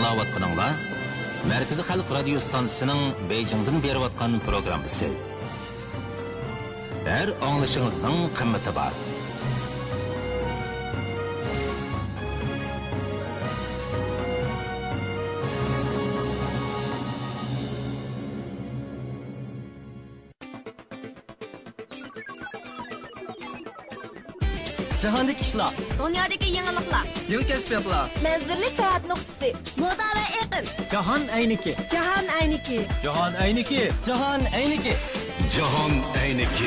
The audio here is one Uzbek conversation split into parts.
аңлаватқаныңла Мәркізі Халық радио станциясының Бейжіңден беріп атқан программасы. Әр аңлышыңыздың қымметі бар. Cahandaki işler. Dünyadaki yenilikler. Yeni keşfiyatlar. Menzillik seyahat noktası. Moda ve yakın. Cahan Ayniki. Cahan Ayniki. Cahan Ayniki. Cahan Ayniki. Cahan Ayniki.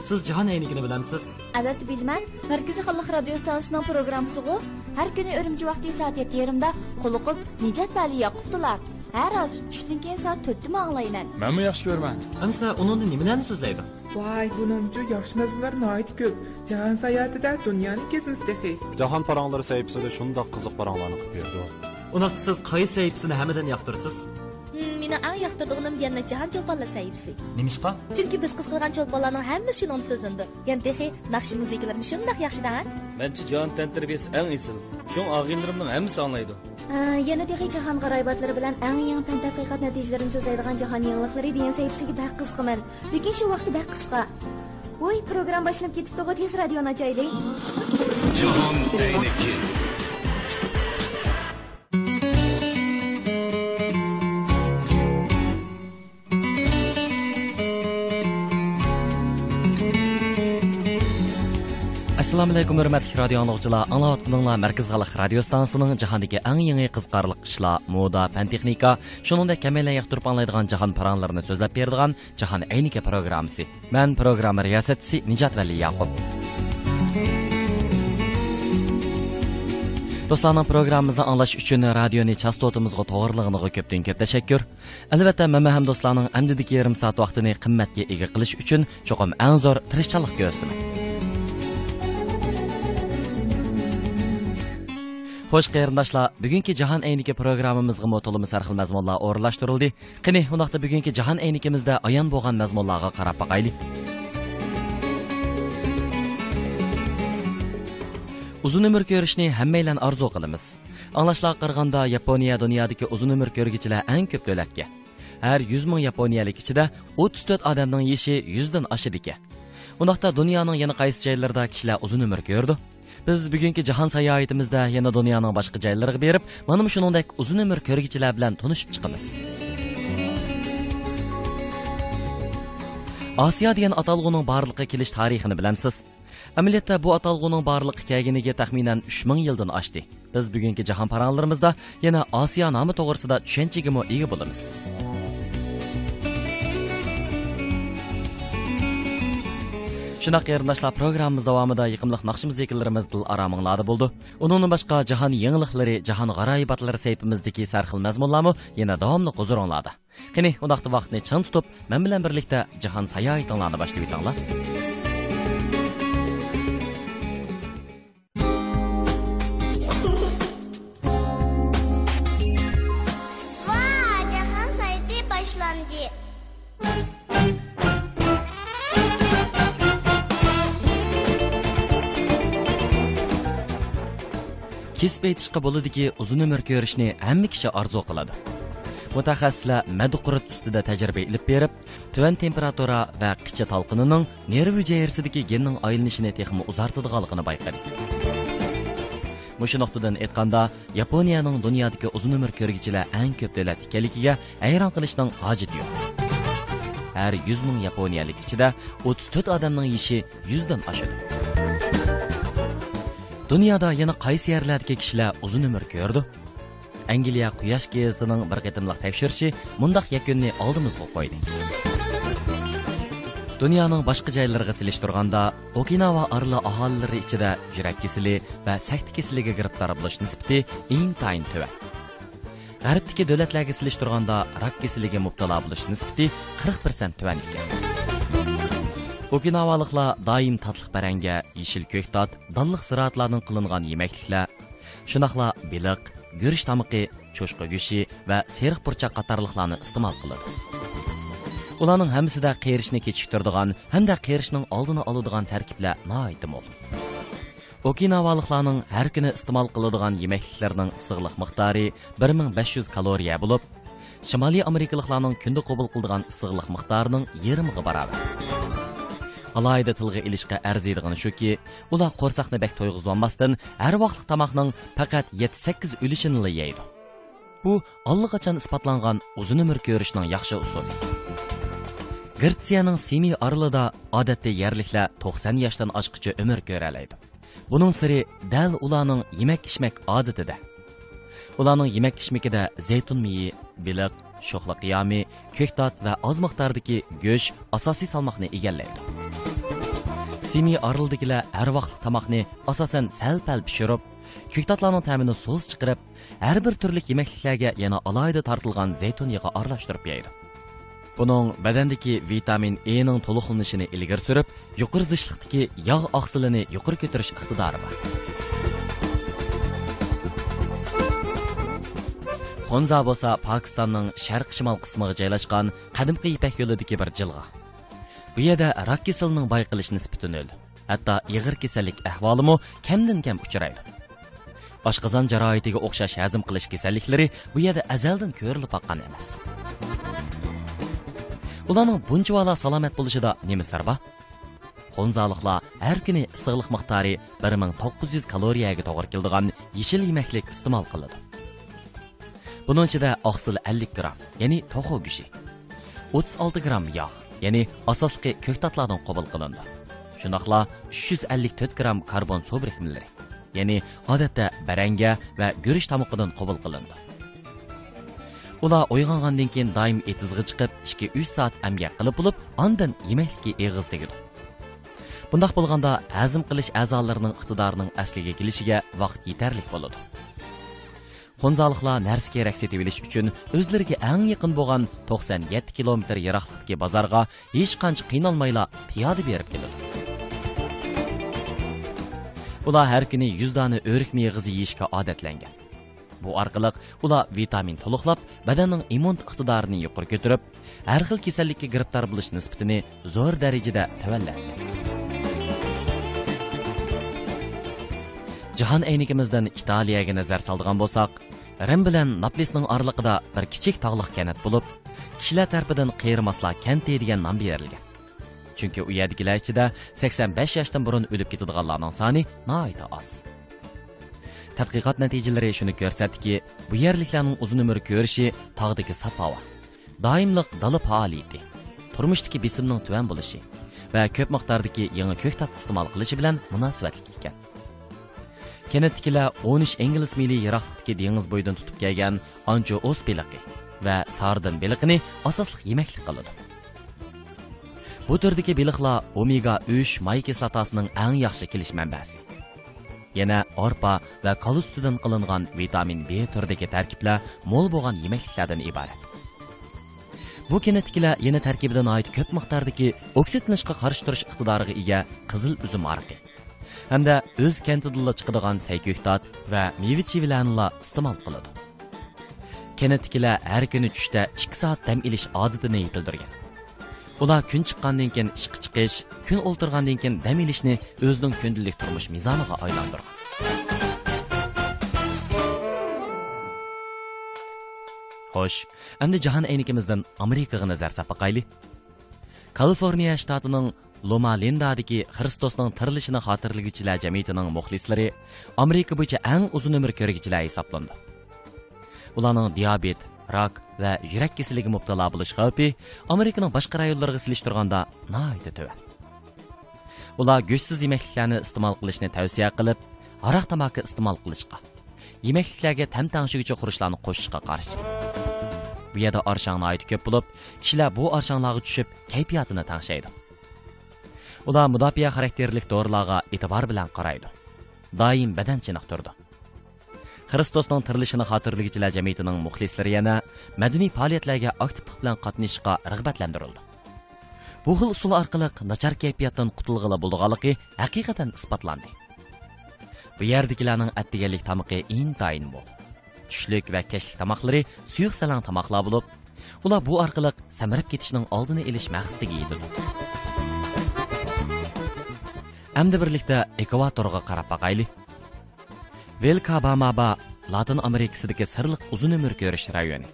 Siz Cihan Cahan Aynikini bilemsiz? Evet bilmem. Merkezi Halk Radyo Stansiyonun programısı o. Her günü örümcü vakti saat 7.20'de kulukup Nicat ve Ali Yakup'tular. Her az üçtinken saat töttü mü ağlayın Mən mi yaxşı görmən? Əmsə, onunla niminə mi sözləyibəm? Vay, bununcu yaxşı məzmunlar nait köp. Cahan sayatı da dünyanı kezimiz dəxi. Cahan paranları səyibsə də şunu da qızıq paranlarını qıp yerdi. Onaqsız qayı səyibsini həmədən yaxdırırsız? Meni eng yoqtirdig'im yana jahon cho'ponlar sayfisi nimishqa chunki biz qiz qilgan cho'ponlarning hammasi shuni so'zindi yana texi naqshi muzikalarni shundoq yaxshi da manchi jahon tantirbiyasi eng esil shu og'inlarimning hammasi anglaydi yana texi jahon g'aroybatlari bilan eng yangi fan tadqiqot natijalarini so'zlaydigan jahon yangiliklari degan sayfisiga baq qizqiman lekin shu vaqtda baq qisqa. Voy program boshlab ketibdi tez radioni ochaylik jahon ayniki assalomu alaykum hurmatli radio anglag'uchilar anglayotganinglar markaz xalq radio stansiyasining jahondagi eng yangi qiziqarli ishlar moda fan texnika shuningdek kamaylar yoqtirib anglaydigan jahon paranlarini so'zlab beradigan jahon aynika programmasi. Man programma riyosatchisi nijat vali yaqub. Do'stlarning programmamizni anglash uchun radioni chastotimizga to'g'riligiga ko'pdan ko'p tashakkur. Albatta mana ham do'stlarning amdidagi yarim soat vaqtini qimmatga ega qilish uchun cho'qim eng zo'r tirishchanlik ko'rsatdim Xo'sh qarindoshlar, bugungi jahon ayniki programmamizga mo'tolimiz sarxil mazmunlar o'rinlashtirildi. Qani, undaqda bugungi jahon aynikimizda ayon bo'lgan mazmunlarga qarab boqaylik. Uzun umr ko'rishni hammaylar orzu qilamiz. Anglashlar qaraganda Yaponiya dunyodagi uzun umr ko'rgichilar eng ko'p davlatga. Har 100 ming yaponiyalik ichida 34 odamning yeshi 100 dan oshadi ekan. Undaqda dunyoning yana qaysi joylarida kishilar uzun umr ko'rdi? Biz bugungi jahon sayohatimizda yana dunyoning boshqa joylariga berib mana shuningdek uzun umr ko'rgichilar bilan tanishib chiqamiz. Osiyo degan atalg'uning borliqqa kelish tarixini bilamsiz. Amaliyotda bu atalg'uning borliqqa kelganiga taxminan 3000 yildan oshdi. Biz bugungi jahon paranglarimizda yana osiyo nomi to'g'risida tushunchaga ega bo'lamiz. Шунак qarindoshlar programmamiz davomida yiqimliq naqshi musiqalarimiz dil araminglarda bo'ldi. Uningdan boshqa jahon yangiliklari, jahon g'aroyibatlari saytimizdagi sarxil mazmunlarmi yana davomli huzuringlarda. Qani, undaqda vaqtni chang tutib, men bilan birlikda jahon sayohatinglarni boshlayib o'tinglar. Kesib aytishga bo'ladiki uzun umr ko'rishni hamma kishi orzu qiladi. Mutaxassislar madqurut ustida tajriba ilib berib tuvan temperatura va qicha talqinining nerv hujayrasidagi genning aylanishini texmi uzartadiganligini bayqadi mushu nuqtadan aytganda yaponiyaning dunyodagi uzun umr ko'rgichilar eng ko'p davlat ekanligiga hayron qilishning hojati yo'q. Har 100 ming yaponiyalik ichida 34 odamning yeshi 100 dan oshadi. Dunyoda yana qaysi yerlardagi kishilar uzun umr ko'rdi? Angliya quyosh gazetining bir qatimliq tekshirishi mundaq yakunni oldimizga qo'ydi. Dunyoning boshqa joylariga silishtirganda okinava orli aholilari ichida yurak kasali va sakti kasaliga giribtor bo'lish nisbati eng tayin tuvan g'arbdagi davlatlarga silishtirganda rak kasaliga mubtalo bo'lish nisbati 40% tuvan ekan. Окинавалыкла дайым татлык бәрәнгә, ишил көк тат, данлык сыратларның кылынган емәклекләр, шунакла билык, гөрш тамыкы, чошка гүши вә серых бурчак қатарлықланы истимал кылып. Уларның һәммәсе дә кыйрышны кечик турдыган, һәм дә кыйрышның алдына алыдыган тәркибләр наайты мол. Окинавалыкларның һәр көне истимал кылыдыган емәклекләрнең сыгылык мөхтары 1500 калория болып, шымали Америкалыкларның күнді кабул қылдыған сыгылык мөхтарының 20 барабар. Alayda tilg'i ilishqa arziydigini shuki, ular qo'rsaqni bək toyg'izlanmasdan har vaqtlik tamoqning faqat 7-8 ulushini yeydi. Bu allaqachon isbotlangan uzun umr ko'rishning yaxshi usuli. Грциянең Семи арылыда адәттә ярлыклар 90 яшьтән ашкыча өмер көрәләйди. Буның сыры дәл уларның йемәк-ишмәк адәтендә. Уларның йемәк-ишмәкедә зәйтун мийи, билек, шохла қиями, көк тат ва аз миқдордагы гөш асосий салмақны игәлләйди. Семей арылдыгілі әр вақыт тамақны асасын сәл-пәл пішіріп, көктатланың тәміні соз чықырып, әр бір түрлік емекліклерге яна алайды тартылған зейтун яға арлаштырып яйды. Бұның бәдендікі витамин Е-нің толықылнышыны ілгір сүріп, юқыр зышлықтығы яғ ақсылыны юқыр көтіріш ұқтыдары бар. Хонза боса Пакистанның шарқ шимал қысмығы жайлашқан қадимқи ипәк yo'lidagi bir jilg'a Bu yerda rak kasalining bayqilish nisbati nol. Hatto ig'ir kasallik ahvolimi kamdan kam uchraydi. Oshqozon jarohatiga o'xshash hazm qilish kasalliklari bu yerda azaldan ko'rilib boqqan emas. ularning bunchavala salomat bo'lishida nima sir bor xonzaliqlar har kuni issiqlik miqdori 1900 kaloriyaga to'g'ri keladigan yeshil yemaklik iste'mol qiladi buning ichida oqsil 50 gramm, ya'ni to'xu gushi 36 gramm yog' яни асаслыкы көк татлардан кабул кылынды. Шунакла 354 грамм карбон су бирикмелери, яни гадәттә бәрәңгә ва гөриш тамагыдан кабул кылынды. Ула ойгангандан кин даим этизгы чыгып, 2-3 саат әмгәк кылып булып, андан йемәклекке эгиз дигән. Бундак булганда әзим кылыш әзаларының иктидарының әслиге килишигә вакыт етерлек болады. Қонзалықла нәрске рәксеті біліш үшін өзлерге әң еқін болған 97 километр ерақлықтығы базарға ешқанч қиналмайла пияды беріп келіп. Бұла әр күні юзданы өрік мейғызы ешкі адәтленген. Бұ арқылық ұла витамин толықлап, бәдәннің иммун ұқтыдарыны еқір көтіріп, әрқыл кеселікке гіріптар бұлыш ниспітіні зор дәрежеде тәвәлләнген. Jahon aynigimizdan Italiyaga nazar soldigan bo'lsak, Rim bilan Naplesning oraliqida bir kichik tog'liq kanat bo'lib, kishilar tarafidan qiyirmaslar kanti degan nom berilgan. Chunki u yerdagilar ichida 85 yoshdan burun o'lib ketadiganlarning soni nihoyat oz. Tadqiqot natijalari shuni ko'rsatdiki, bu yerliklarning uzun umr ko'rishi tog'dagi saf havo, doimliq dala faoliyati, turmushdagi bisimning tuvan bo'lishi va ko'p miqdordagi yangi ko'k tat iste'mol qilishi bilan munosabatli ekan. Кенеттикілі 13 инглиз мили ярақтыки деңіз бойдан тұтып келген анчо ос беліқи вә сардын беліқіні асаслық емеклік қалады. Бұ түрдіке беліқла омега-3 май кеслатасының әң яқшы келіш мәнбәсі. Yana орпа və qal üstüdən витамин vitamin B түрдіке тәркіплі мол болған yeməkliklərdən ibarət. Bu kinetiklər yana tərkibindən aid көп miqdardakı oksidlanışqa qarşı duruş iqtidarına ega qızıl üzüm hamda o'z kentidilla chiqadigan sayko'ktot va meva chevalarni iste'mol qiladi. Kenetkilar har kuni tushda ikki soat dam ilish odatini yetildirgan ular kun chiqqandan keyin ishqa chiqish kun o'ltirgandan keyin dam ilishni o'zining kundalik turmush mezoniga aylantirgan. Xo'sh endi jahon aynikimizdan amerikaga nazar sapaqayli kaliforniya shtatining Loma Lindadagi Xristosning tirilishini xotirlagichilar jamiyatining muxlislari Amerika bo'yicha eng uzun umr ko'rgichilar hisoblandi. Ularning diabet, rak va yurak kasalligiga mubtalo bo'lish xavfi Amerikaning boshqa rayonlariga silishtirganda nihoyatda tuvan. Ular go'shtsiz yemakliklarni iste'mol qilishni tavsiya qilib, aroq tamaki iste'mol qilishga, yemakliklarga tam tangshigicha qurishlarni qo'shishga qarshi. Bu arshangni aytib ko'p bo'lib, kishilar bu tushib, kayfiyatini tangshaydi. Ular mudofaa xarakterlik dorilarga e'tibor bilan qaraydi. Doim badan chiniqtirdi xristosning tirilishini xotirlagichilar jamiyatining muxlislari yana madaniy faoliyatlarga aktivlik bilan qatnashishga rag'batlantirildi. Bu xil usul orqali nachar kayfiyatdan qutulg'ili bo'lganligi haqiqatan isbotlandi. Bu yerdagilarning attiganlik tamoqi intayin mo'l tushlik va kechlik tomoqlari suyuq salang tomoqlar bo'lib ular bu orqali samirib ketishning oldini olish maqsadiga yetadi Әмді бірлікті экваторға қарап бақайлы. Велкабамаба Латын Америкасыдагы сырлык uzun ömür ko'rish rayoni.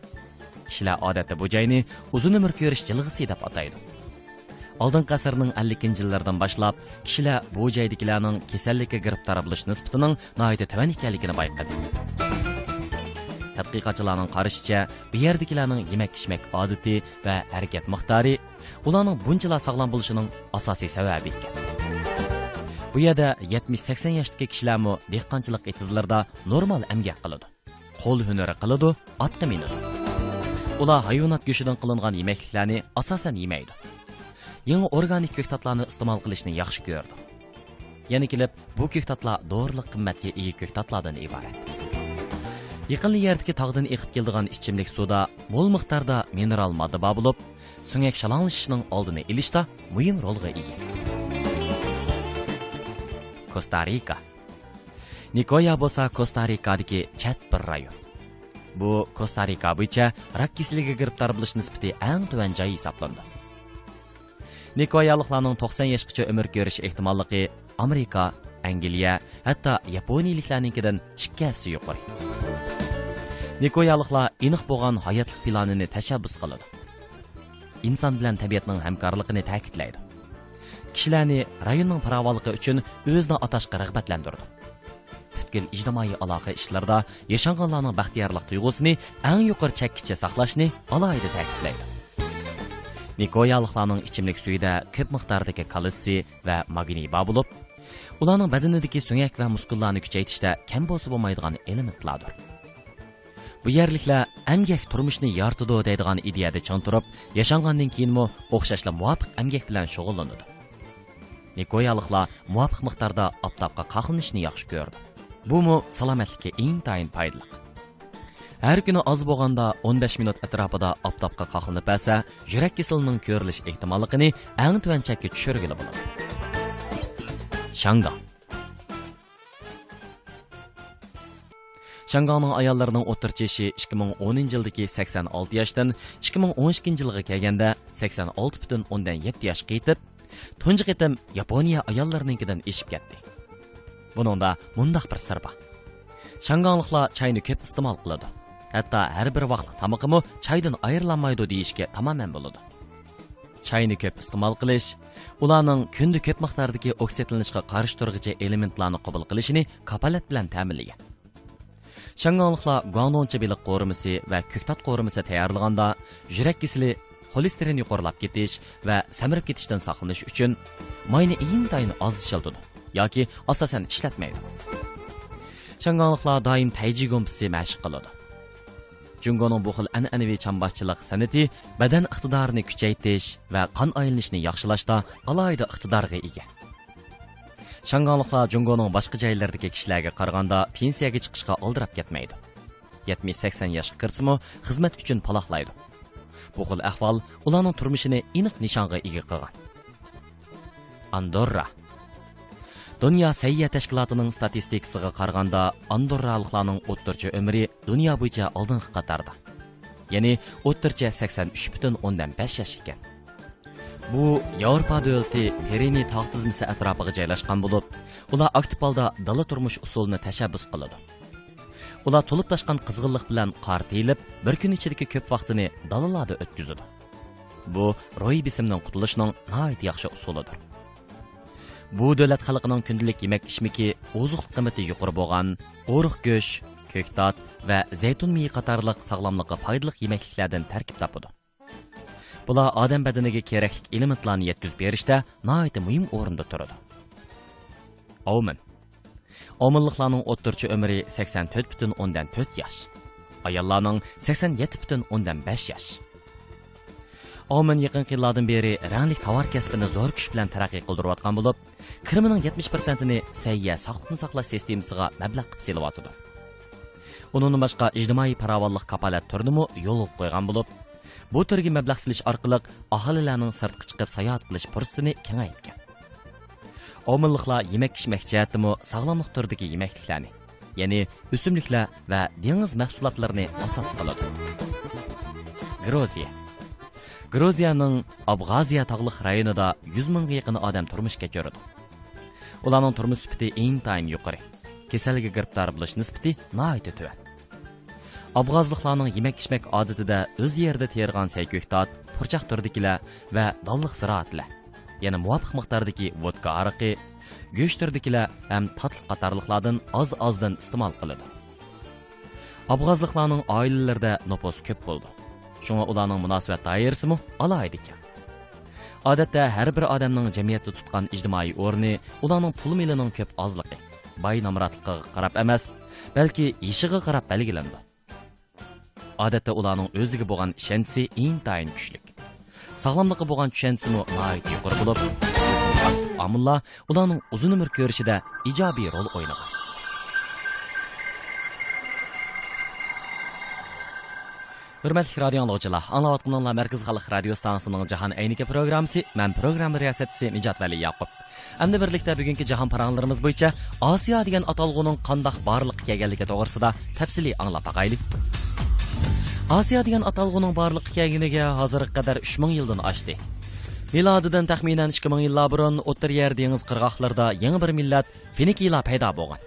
Kishilar odatda bu joyni uzun ömür ko'rish jilg'isi deb ataydi. Oldingi asrning 50-yillardan boshlab kishilar bu joydagilarning kasallikka giribtor bo'lish nisbatining nihoyatda tuvan ekanligini bayqadi. tadqiqotchilarning qarashicha bu yerdagilarning yemak ichmak odati va harakat miqdori ularning bunchalar sog'lom bo'lishining asosiy sababi ekan bu yerda 70-80 yoshdagi kishilarmi dehqonchilik etizlarda normal amgak qiladi. Qo'l hunari qiladi otga minadi. Ular hayvonot go'shtidan qilingan yemakliklarni asosan yemaydi. Yangi organik ko'ktatlarni iste'mol qilishni yaxshi ko'rdi. Yana kelib bu ko'ktatlar dorilik qimmatga ega ko'ktatlardan iborat. Yaqinli yerdagi tog'dan eqib keladigan ichimlik suvda mo'l miqdorda mineral modda bor bo'lib, suyak shalanglashishining oldini ilishda muhim rolga ega. Kosta Rika Nikoya bo'lsa Kosta Rikadagi chat bir rayon. Bu Kosta Rika bo'yicha rak kasalligiga giribtor bo'lish nisbati eng tuvan joy hisoblanadi. Nikoyaliklarning 90 yoshgacha umr ko'rish ehtimolligi Amerika, Angliya, hatto Yaponiyaliklarninkidan 2 hassa yuqori. Nikoyaliklar aniq bo'lgan hayotlik planini tashabbus qiladi. Inson bilan tabiatning hamkorligini ta'kidlaydi. Kishilarni rayonning farovonligi uchun o'zini atashga rag'batlantirdi. Butkul ijtimoiy aloqa ishlarida yashanganlarning baxtiyorlik tuyg'usini eng yuqori chakkicha saqlashni alohida ta'kidlaydi. Nikoyaliklarning ichimlik suyida ko'p miqdordagi kalsiy va magniy bor bo'lib, ularning badanidagi so'ngak va muskullarni kuchaytirishda kam bo'lsa bo'lmaydigan elementlardir. bu yerliklar amgak turmushni yoritidi deydigan ideyada chong turib yashangandan keyinmi o'xshashla muvofiq amgak bilan shug'ullanadi nikoyaliklar muvofiq miqdorda oftobga qoqilishni yaxshi ko'rdi bumu salomatlikka intayin foydali har kuni oz boğanda 15 minut atrofida aptapqa qoqilib əsə, yurak kisilinin ko'rilish ehtimolligini ən tuvan chakka tushirgili bo'ladi shanga Şangangның ayollarining o'rtacha 2010 yildagi 86 yoshdan 2012 yilga kelganda 86,7 yoshga yetib, tunji qitim Yaponiya ayollarininkidan eshib ketdi. Buningda mundaq bir sir bor. Shangangliklar chayni ko'p iste'mol qiladi. Hatto har bir vaqtlik tamoqimi chaydan ayrilanmaydi deyishga tamoman bo'ladi. Chayni ko'p iste'mol qilish ularning kunda ko'p miqdordagi oksidlanishga qarshi turg'ichi elementlarni qabul qilishini kapolat bilan ta'minlagan. Гуанонча белік қорымысы вә көктат қорымысы тәйярлығанда жүрек кесілі xolesterin yuqorilab ketish va samirib ketishdan saqlanish uchun mayni intayin oz ishlatadi yoki asosan ishlatmaydi shangonliqlar doim tayji gompisi mashq qiladi jungoning bu xil an'anaviy chambashchilik san'ati badan iqtidorini kuchaytirish va qon aylanishini yaxshilashda alohida iqtidorga ega Шанганлықлар jungoning boshqa joylardagi kishilarga qaraganda pensiyaga chiqishga oldirab ketmaydi. 70-80 yoshga kirsimu xizmat uchun paloqlaydi. Bu xil ahvol ularning turmushini aniq nishonga ega qilgan. Andorra Dunyo sayya tashkilotining statistikasiga qaraganda Andorraliklarning o'ttircha umri dunyo bo'yicha oldingi qatorda. Ya'ni o'ttircha 83.5 yosh ekan. Bu Yevropa davlati Pireni tog' tizmasi atrofiga joylashgan bo'lib, ular aktiv holda dala usulini tashabbus qiladi. Ular to'lib tashqan qizg'inlik bilan qor teyilib, bir kun ichidagi ko'p vaqtini dalalarda o'tkazadi. Bu ro'y bisimdan qutulishning nihoyat yaxshi usulidir. Bu davlat xalqining kundalik yemak ichmiki oziq qiymati yuqori bo'lgan o'riq go'sht, ko'ktat va zaytun miyi qatorliq sog'lomlikqa foydali yemakliklardan tarkib topadi. Bular odam badaniga kerakli elementlarni yetkazib berishda nihoyat muhim o'rinda turadi. Ovmin. Ovminliklarning o'rtacha umri 84.4 yosh. Ayollarning 87.5 yosh. Omin yaqinqi yillardan beri ranglik tovar kasbini zo'r kuch bilan taraqqiy qildirayotgan bo'lib, kirimining 70%ini sayya sog'liqni saqlash sistemasiga mablag' qilib selyapti. Uning boshqa ijtimoiy farovonlik kapolat turini yo'l qo'ygan bo'lib, bu turga mablag' silish orqali aholilarning sirtqa chiqib sayohat qilish fursatini kengaytgan Omilliqlar yemək-içmək cəhətdimi sağlamlıq turdagi yeməkliklərni, yani ösümliklər və dengiz məhsulotlarini asas qiladi. Groziya Groziyaning Abxaziya tog'liq rayonida 100 mingga yaqin odam turmushga ko'radi. Ularning turmush sifati intayin yuqori. Kasalga giribdor bo'lish nisbati nihoyatda tuvan. Abxazliqlarning yemək-içmək odatida o'z yerida tergan saykühtat, purchaq turdikilar va dalliq ziroatlar yana muvofiq miqdordagi vodka araqi go'sht turdikilar ham tatli qatorliqlardan oz ozdan iste'mol qiladi abg'ozliqlarning oilalarida nopos ko'p bo'ldi shunga ularning munosabat doirasimi alohida ekan odatda har bir odamning jamiyatda tutgan ijtimoiy o'rni ularning pul milining ko'p ozligi boy nomrodligiga qarab emas balki yishiga qarab belgilandi odatda ularning o'ziga bo'lgan ishonchi intayin kuchli bo'lgan tushunchasimi nihoyat yuqori bo'lib omillar ularning uzun umr ko'rishida ijobiy rol o'ynagan hurmatli radio anglovchilar anglayotganlar markaz xalq radio stansiyasining jahon ayniki programmasi man programma riyosatchisi nijot vali yaqub. Endi birlikda bugungi jahon paranglarimiz bo'yicha osiyo degan atalg'uning qandoq borliqqa kelganligi to'g'risida tafsiliy anglab boqaylik Asiya degan atalğının barlıq kəginigə hazır qədər 3000 yıldan aşdı. Miladidan təxminən 2000 yillar burun Otter yer dəniz qırğaqlarında yeni bir millət Finikiyalar payda bolğan.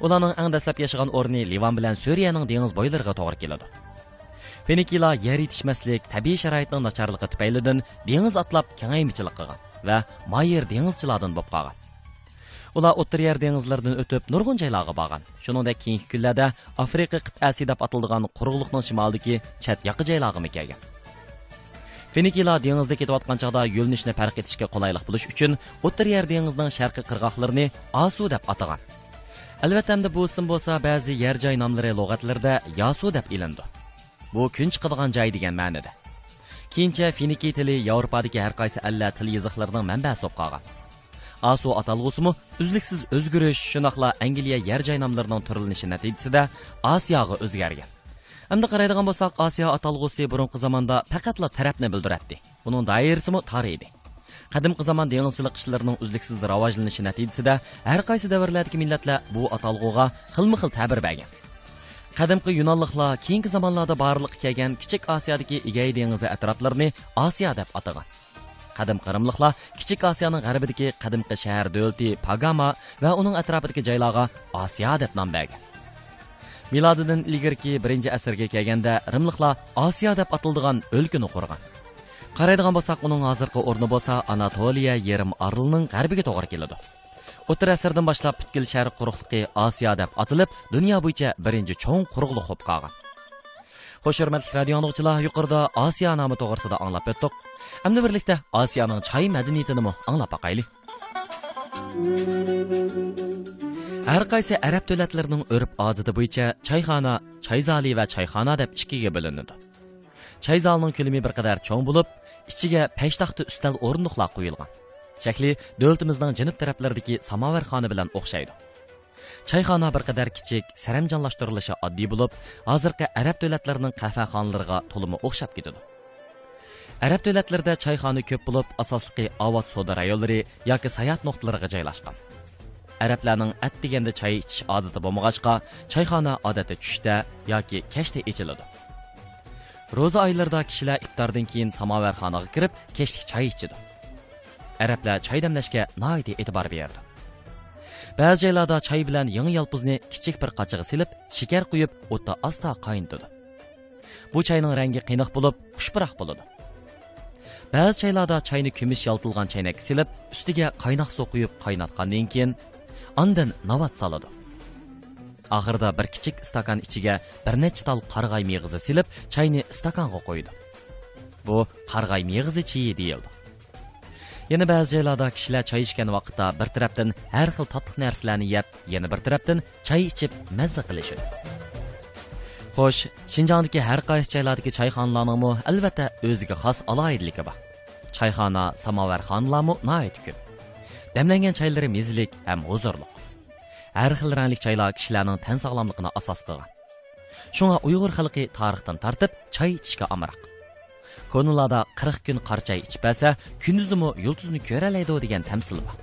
Onların ən dəstləb yaşayan orni Livan bilan Suriyanın dəniz boylarına to'g'ri kelidi. Finikiyalar yer yetişməslik, təbii sharoitning naçarlığı tüpəylidən dəniz atlab kəngəymiçilik qılğan və mayer dengizçilardan bop qalğan. Ular O'rta yer dengizlaridan o'tib nurg'un joylarga borgan. Shuningdek, keyingi kunlarda Afrika qit'asi deb ataladigan quruqliqning shimolidagi chat yaqi joylarga kelgan. Fenikilar dengizda ketayotgan chog'da yo'lnishni farq etishga qulaylik bo'lish uchun O'rta yer dengizining sharqiy qirg'oqlarini Asu deb atagan. Albatta, bu ism bo'lsa, ba'zi yer joy nomlari lug'atlarda Yasu deb ilindi. bu kun chiqadigan joy degan ma'nida keyincha finiki tili yevropadagi har qaysi alla til yiziqlarining manbasi bo'lib qolgan asu atalg'usimi uzluksiz özgürüş, şunaqla angliya yer jaynamlarının nomlarining turilinishi natijasida osiyoga o'zgargan. Endi qaraydigan bo'lsak osiyo atalg'usi burunqi zamonda faqatla tarafni bildiradi buning doirasimi tor edi. Qadimgi zamon dengizchilik ishlarining uzluksiz rivojlanishi natijasida har qaysi davrlardagi millatlar bu atalg'uga xilma xil ta'bir bergan. Qadimgi yunonliklar keyingi zamonlarda borliqqa kelgan kichik osiyodagi egay dengizi atroflarini osiyo deb atagan. Qadim qirimliqlar kichik osiyoning g'arbidagi qadimgi shahar davlati pagama va uning atrofidagi joylarga osiyo deb nom bergan. Milodidan ilgirki birinchi asrga kelganda rimliqlar osiyo deb atildigan o'lkani qurgan. Qaraydigan bo'lsak uning hozirgi o'rni bo'lsa anatoliya yarim orlining g'arbiga to'g'ri keladi. O'tir asrdan boshlab butkul sharq quruqligi osiyo deb atilib dunyo bo'yicha birinchi cho'ng quruqliq bo'lib qolgan. Xo'sh hurmatli radio anglag'uchilar yuqorida osiyo nomi to'g'risida anglab o'tdik endi birlikda osiyoning choy madaniyatini anglab boqaylik har qaysi arab davlatlarining urf odati bo'yicha choyxona choyzali va choyxona deb ikkiga bo'linadi. Choyzalning бер bir qadar cho'ng bo'lib ichiga peshtaxta орындыклар o'rindiqlar qo'yilgan. Shakli davlatimizning janub taraflaridagi ханы bilan o'xshaydi. Choyxona bir qadar kichik saramjonlashtirilishi oddiy bo'lib hozirgi arab davlatlarining qahvaxonalariga to'limi o'xshab ketadi. Arab davlatlarida choyxona ko'p bo'lib asosliqi avod savdo rayonlari yoki sayohat nuqtalariga joylashgan. Arablarning at deganda choy ichish odati bo'lmag'achqa choyxona odati tushda yoki kechda ichiladi. Ro'za oylarida kishilar iftordan keyin samovarxonaga kirib kechlik choy ichadi. arablar choy damlashga noiti e'tibor berdi. Bəzi yerlərdə çay bilan yeni yalpızni kiçik bir qaçığa silib, şəkər quyub, o'tda asta qaynatıdı. Bu çayning rangi qiynoq bo'lib, xushbaraq bo'ladi. Bəzi çaylarda çayni kumush yaltılgan çaynak silib, üstiga qaynoq suv quyib qaynatgandan keyin ondan navat saladi. Axırda bir kichik stakan ichiga bir necha tal qarg'ay meygizi silib, çayni stakanға qo'ydi. Bu qarg'ay meygizi cheyi deyildi. Yana ba'zi joylarda kishilar choy ichgan vaqtda bir tarafdan har xil tatliq narsalarni yeb yana bir tarafdan choy ichib mazza qilishadi. Xo'sh shinjongdagi har qaysi joylardagi choyxonalarningmi albatta o'ziga xos alohidligi bor. Choyxona samovarxonalarmi noit ko'p. Damlangan choylari mezlik ham huzurliq har xil rangli choylar kishilarning tan sog'lomligini asos qilgan. Shunga uyg'ur xalqi tarixdan tartib choy ichishga amroq ko'nillarda qirq kun qarchay ichib bersa kunduzimi yulduzni ko'ralaydi degan tamsil bor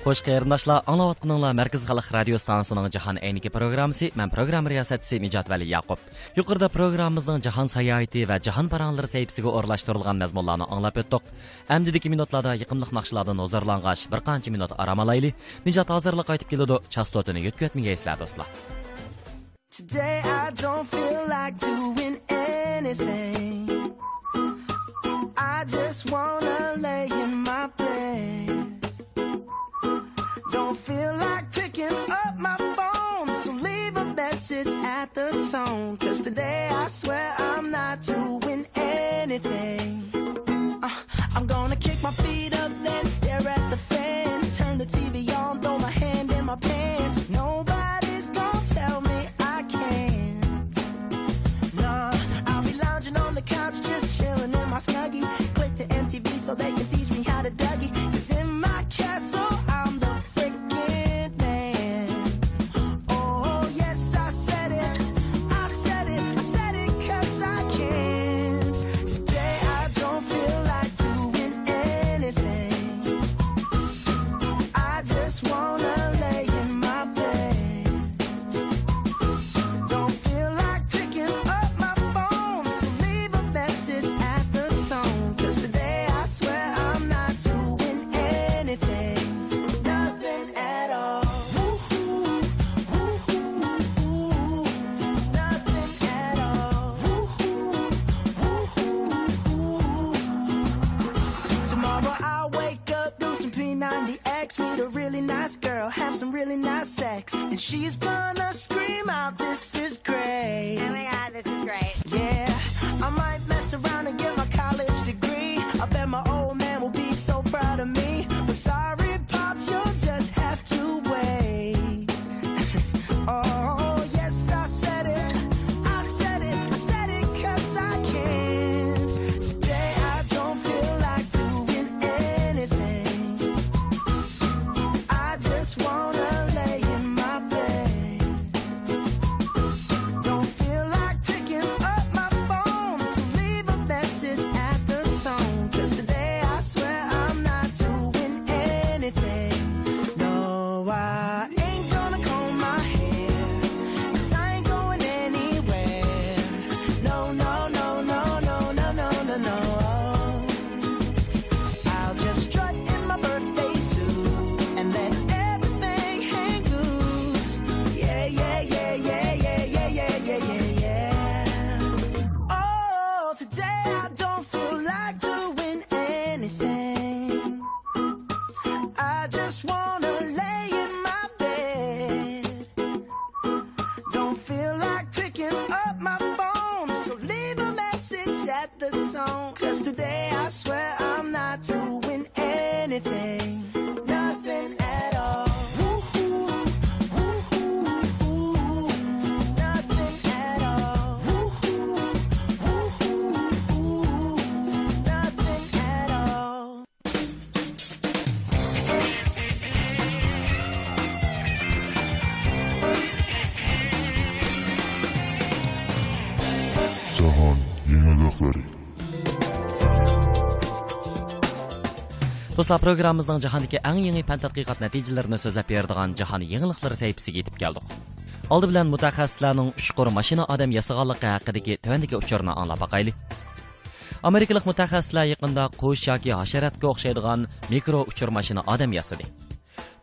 Xo'sh qarindoshlar, anglayotganinglar Markaz xalq radio stansiyaning Jahon ayniki programmasi. Men program riyosatchisi Mijat Vali Yaqub. Yuqorida programmamizning Jahon sayohati va Jahon paranglari sayfisiga o'rlashtirilgan mazmunlarni anglab o'tdik. Endi minutlarda yiqimliq naqshlardan nazarlangash bir qancha minut aram alayli. Mijat hozirlik qaytib keladi. Chastotini yetkazmagay do'stlar. Today I don't feel like doing anything. I just wanna lay in my bed. Don't feel like picking up my phone, so leave a message at the tone. Cause today I swear I'm not doing anything. Uh, I'm gonna kick my feet up, then P90X, meet a really nice girl, have some really nice sex, and she's gonna scream out, "This is great!" Oh my god, this is great. Yeah, I might yangiliklari Do'stlar, programmamizning jahondagi eng yangi fan tadqiqot natijalarini so'zlab beradigan jahon yangiliklari sayfisiga yetib keldik. Oldi bilan mutaxassislarning ushqur mashina odam yasaganligi haqidagi tuvandagi uchurni anglab boqaylik. Amerikalik mutaxassislar yaqinda qush yoki hasharotga o'xshaydigan mikro uchur mashina odam yasadi.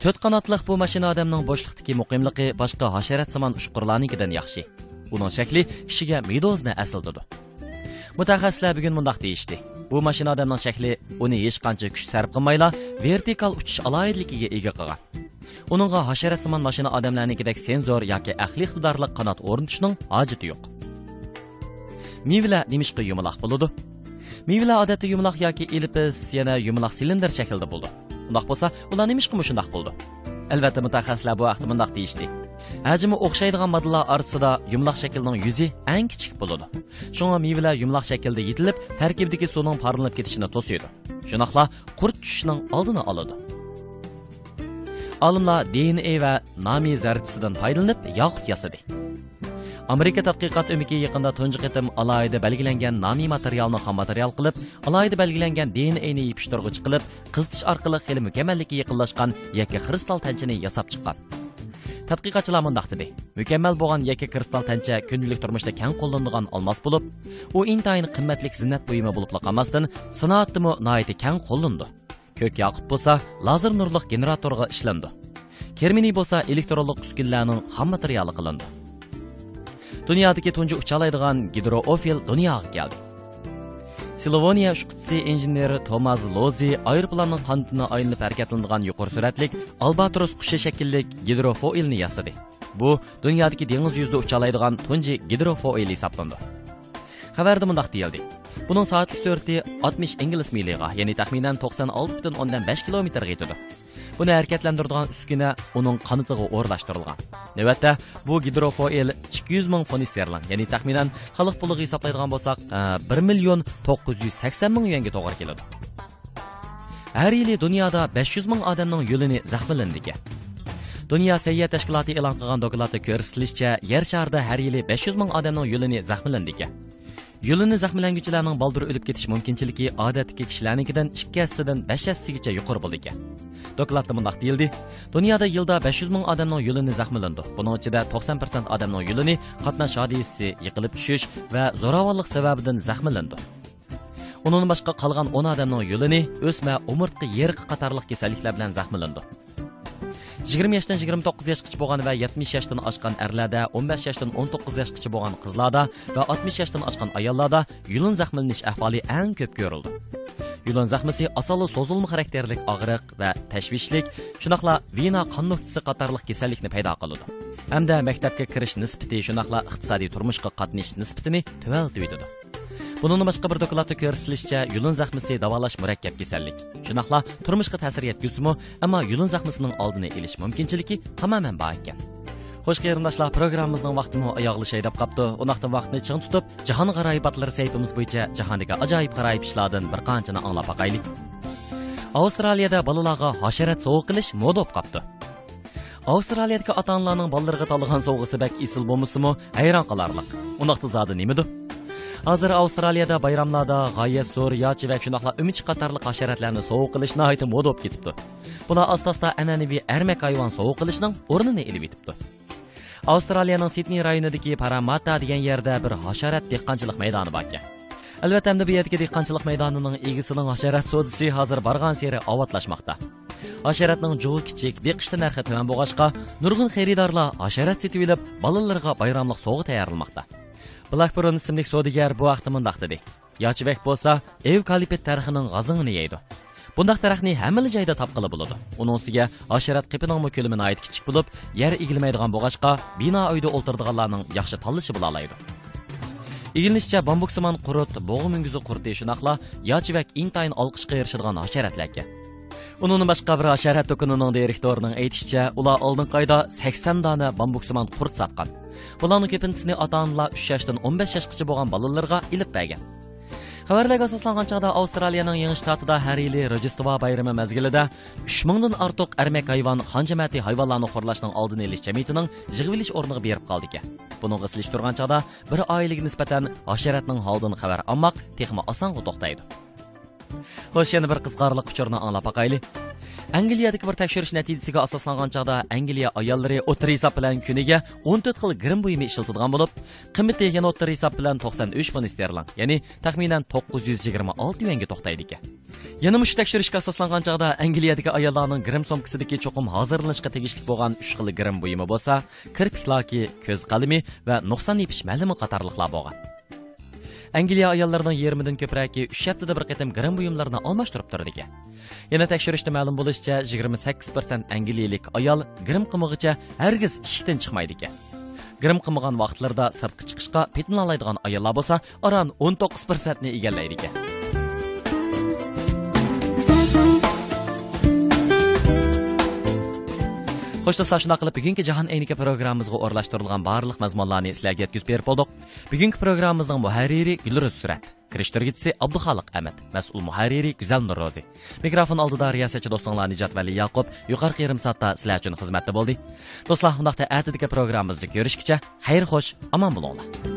To'rt qanotliq bu mashina odamning bo'shliqdagi muqimligi boshqa hasharotsimon ushqurlarnikidan yaxshi. Uning shakli kishiga medozni asildidi. Mutaxassislar bugun mundoq deyishdi. Bu mashina odamning shakli uni hech qancha kuch sarf qilmayla vertikal uchish aloyidligiga ega qilgan. Uningga hasharatsimon mashina odamlarnikidek senzor yoki aqli iqtidorli qanot o'rnatishning hojati yo'q. Mevlar nimishqa yumaloq bo'ladi? Mevlar odatda yumaloq yoki ilpis yana yumaloq silindr shaklida bo'ldi. undoq bo'lsa, ular nimishqa shundoq bo'ldi? Әлбәтті мұтахасыла бұ ақты мұндақ дейішті. Әжімі оқшайдыған мадылар арысыда юмлақ шәкілінің юзі ән кичік болуды. Шуңа мейвілі юмлақ шәкілді етіліп, тәркебдегі соның парынып кетішіні тосуеді. Жұнақла құрт түшінің алдына алуды. Алымла DNA вә нами зәртісіден пайдылынып, яқыт ясады. Amerika tadqiqot umiki yaqinda tunji qitim alohida belgilangan nomiy materialni ham material qilib alohida belgilangan dnani yepishtirg'ich qilib qizitish orqali xili mukammallikka yaqinlashgan yakka kristal tanchani yasab chiqqan. Tadqiqotchilar mundoq dedi mukammal bo'lgan yakka kristal tancha kundalik turmushda kang qo'llanilgan olmos bo'lib u intayin qimmatli zinnat buyumi bo'lib qolmasdan sanoatdimi noiti kang qo'llandi. Ko'k yoqut bo'lsa lazer nurliq generatorga ishlandi. Kerminiy bo'lsa elektronlik uskunlarning ham materiali qilindi. Dunyodagi tunji uchalaydigan gidroofil dunyoga keldi Silovoniya ushqutisi injeneri Tomas Lozi aeroplanning qanotini aylanib harakatlanadigan yuqori suratlik albatros qushi shakllik gidrofoilni yasadi. Bu dunyodagi dengiz yuzida uchalaydigan tunji gidrofoil hisoblandi. Xabarda mundaq deyildi. Buning soatlik surati 60 ingliz miliga, ya'ni taxminan 96.5 kilometrga yetadi. Buni harakatlantiradigan uskuna uning qanotiga o'rlashtirilgan. Navbatda bu gidrofoil 200 ming fond sterling, ya'ni taxminan xalq puliga hisoblaydigan bo'lsak, e, 1 million 980 ming yuanga to'g'ri keladi. Har yili dunyoda 500 ming odamning yo'lini zaxmlandi ekan. Dunyo sayyoh tashkiloti e'lon qilgan dokladda ko'rsatilishicha, yer sharida har yili 500 ming odamning yo'lini zaxmlandi. Yo'lini zaxmilanguvchilarning baldur o'lib ketish mumkinchiligi odatdagi kishilarnikidan ikki hassidan besh hassigacha yuqori bo'ldi ekan. Dokladda mundoq deyildi. Dunyoda yilda 500 ming odamning yo'lini zaxmilandi. Buning ichida 90 persent odamning yo'lini qatnash hodisasi yiqilib tushish va zo'ravonlik sababidan zaxmilandi. Undan boshqa qolgan 10 odamning yo'lini o'sma umurtqa yerqi qatorliq kasalliklar bilan zaxmilandi. 20 yoshdan 29 yoshgacha bo'lgan va 70 yoshdan oshgan erlarda 15 yoshdan 19 yoshgacha bo'lgan qizlarda va 60 yoshdan oshgan ayollarda yulin zaxmlanish ahvoli eng ko'p ko'rildi. Yulin zaxmisi asoli so'zilma xarakterlik og'riq va tashvishlik shunaqla vina qon nuqtasi qatorliq kasallikni paydo qiladi hamda maktabga kirish nisbati shunaqla iqtisodiy turmushga qatnash nisbatini tuvaltiydi Bunun boshqa bir dokladda ko'rsatilishicha, yulun zaxmisi davolash murakkab kasallik. Shunaqla turmushga ta'sir yetkazimi, ammo yulun zaxmisining oldini olish mumkinchiligi tamoman bor ekan. Xo'sh qarindoshlar, programmamizning vaqtini oyoqlashay deb qapti. Unaqdan vaqtni ching tutib, jahon g'aroyibatlari saytimiz bo'yicha jahondagi ajoyib g'aroyib ishlardan bir qanchani anglab boqaylik. Avstraliyada bolalarga hasharat sovuq qilish moda bo'lib qapti. Avstraliyadagi ota-onalarning bolalarga tanlagan sovg'asi bak isil bo'lmasimi, hayron qolarlik. Unaqda zodi nimadir? hozir avstraliyada bayramlarda гая сор ячы va шунакла үмич qatorli hasharatlarni соук кылыш нахайты мода болуп кетиптир булар аста аста ананеви эрмек айван соук кылышның орнын элеп етиптир avstraliyaning sidney rayonidagi paramata degan yerda bir hasharat dehqonchilik maydoni bor ekan albatta endi bu yerdagi dehqonchilik maydonining egasining hasharat sodisi hozir borgan sari avatlashmoqda hasharatning jug'i kichik beqishli narxi tuman bo'lg'achqa nurg'un xaridorlar hasharat setib olib bolalarga bayramlik sovg'a tayyorlamoqda Blackburn ismli savdogar bu vaqtda mundaq dedi. Yochibek bo'lsa, evkalipet tarixining g'azingini yeydi. Bundaq daraxtni hamma joyda topqili bo'ladi. Uning ustiga asharat qipining ko'limi ayt kichik bo'lib, yer egilmaydigan bo'g'achqa bino uyda o'ltirdiganlarning yaxshi tanlashi bo'la oladi. Qurti shunaqla yochibek intayin olqishga erishadigan hasharatlarga. Унун басқа бір ашарат токунунун директорының айтышча, улар алдыңкы айда 80 дана бамбуксуман құрт сатқан. Бұлардың көпүнчүсүн ата-аналар 3 жаштан 15 жашкача болған балаларға илип берген. Хабарларга асосланган чагда Австралияның Яңы штатында һәр йылы Рождество байрамы мезгилидә 3000-ден артық әрмек хайван ханжаматы җәмәти хайванларны хурлашның алдын элиш җәмгыятенең җыгылыш орныгы берип калды икән. Буның гыслыш торган чагда бер айлыгы нисбәтән ашаратның халдын хәбәр алмак техма асанга тохтайды. Xo'sh, yana bir qiziqarli uchurni anglab boqaylik. Angliyadagi bir tekshirish natijasiga asoslangan chaqda Angliya ayollari o'tir hisob bilan kuniga 14 xil grim buyumi ishlatadigan bo'lib, qiymati yana o'tir hisob bilan 93 funt sterlin, ya'ni taxminan 926 yuanga to'xtaydi ekan. Yana mush tekshirishga asoslangan chaqda Angliyadagi ayollarning grim somkasidagi cho'qim hozirlanishga tegishli bo'lgan 3 xil grim buyumi bo'lsa, kirpiklarki, ko'z qalami va nuqson yepish malimi qatorliqlar bo'lgan. Angliya ayollarining 20 dan ko'pragi 3 haftada bir qatim grim buyumlarini almashtirib turadi ekan. Yana tekshirishda ma'lum bo'lishicha, 28% angliyalik ayol grim qimig'icha hargiz eshikdan chiqmaydi ekan. Grim qimigan vaqtlarda sirtqa chiqishga petinlanadigan ayollar bo'lsa, oran 19% ni egallaydi ekan. Xo'sh do'stlar, shunday qilib bugungi Jahon Eynika programmamizga o'rlashtirilgan barliq mazmunlarni sizlarga yetkazib berib bo'ldik. Bugungi programmamizning muharriri Gulruz Surat, kirishtirgitsi Abduxaliq Ahmad, mas'ul muharriri Guzal Nurrozi. Mikrofon oldida riyosatchi do'stinglar Nijat Vali Yaqub yuqorqi yarim soatda sizlar uchun xizmatda bo'ldi. Do'stlar, undaqda atidagi programmamizni ko'rishgacha xayr xo'sh, omon bo'linglar.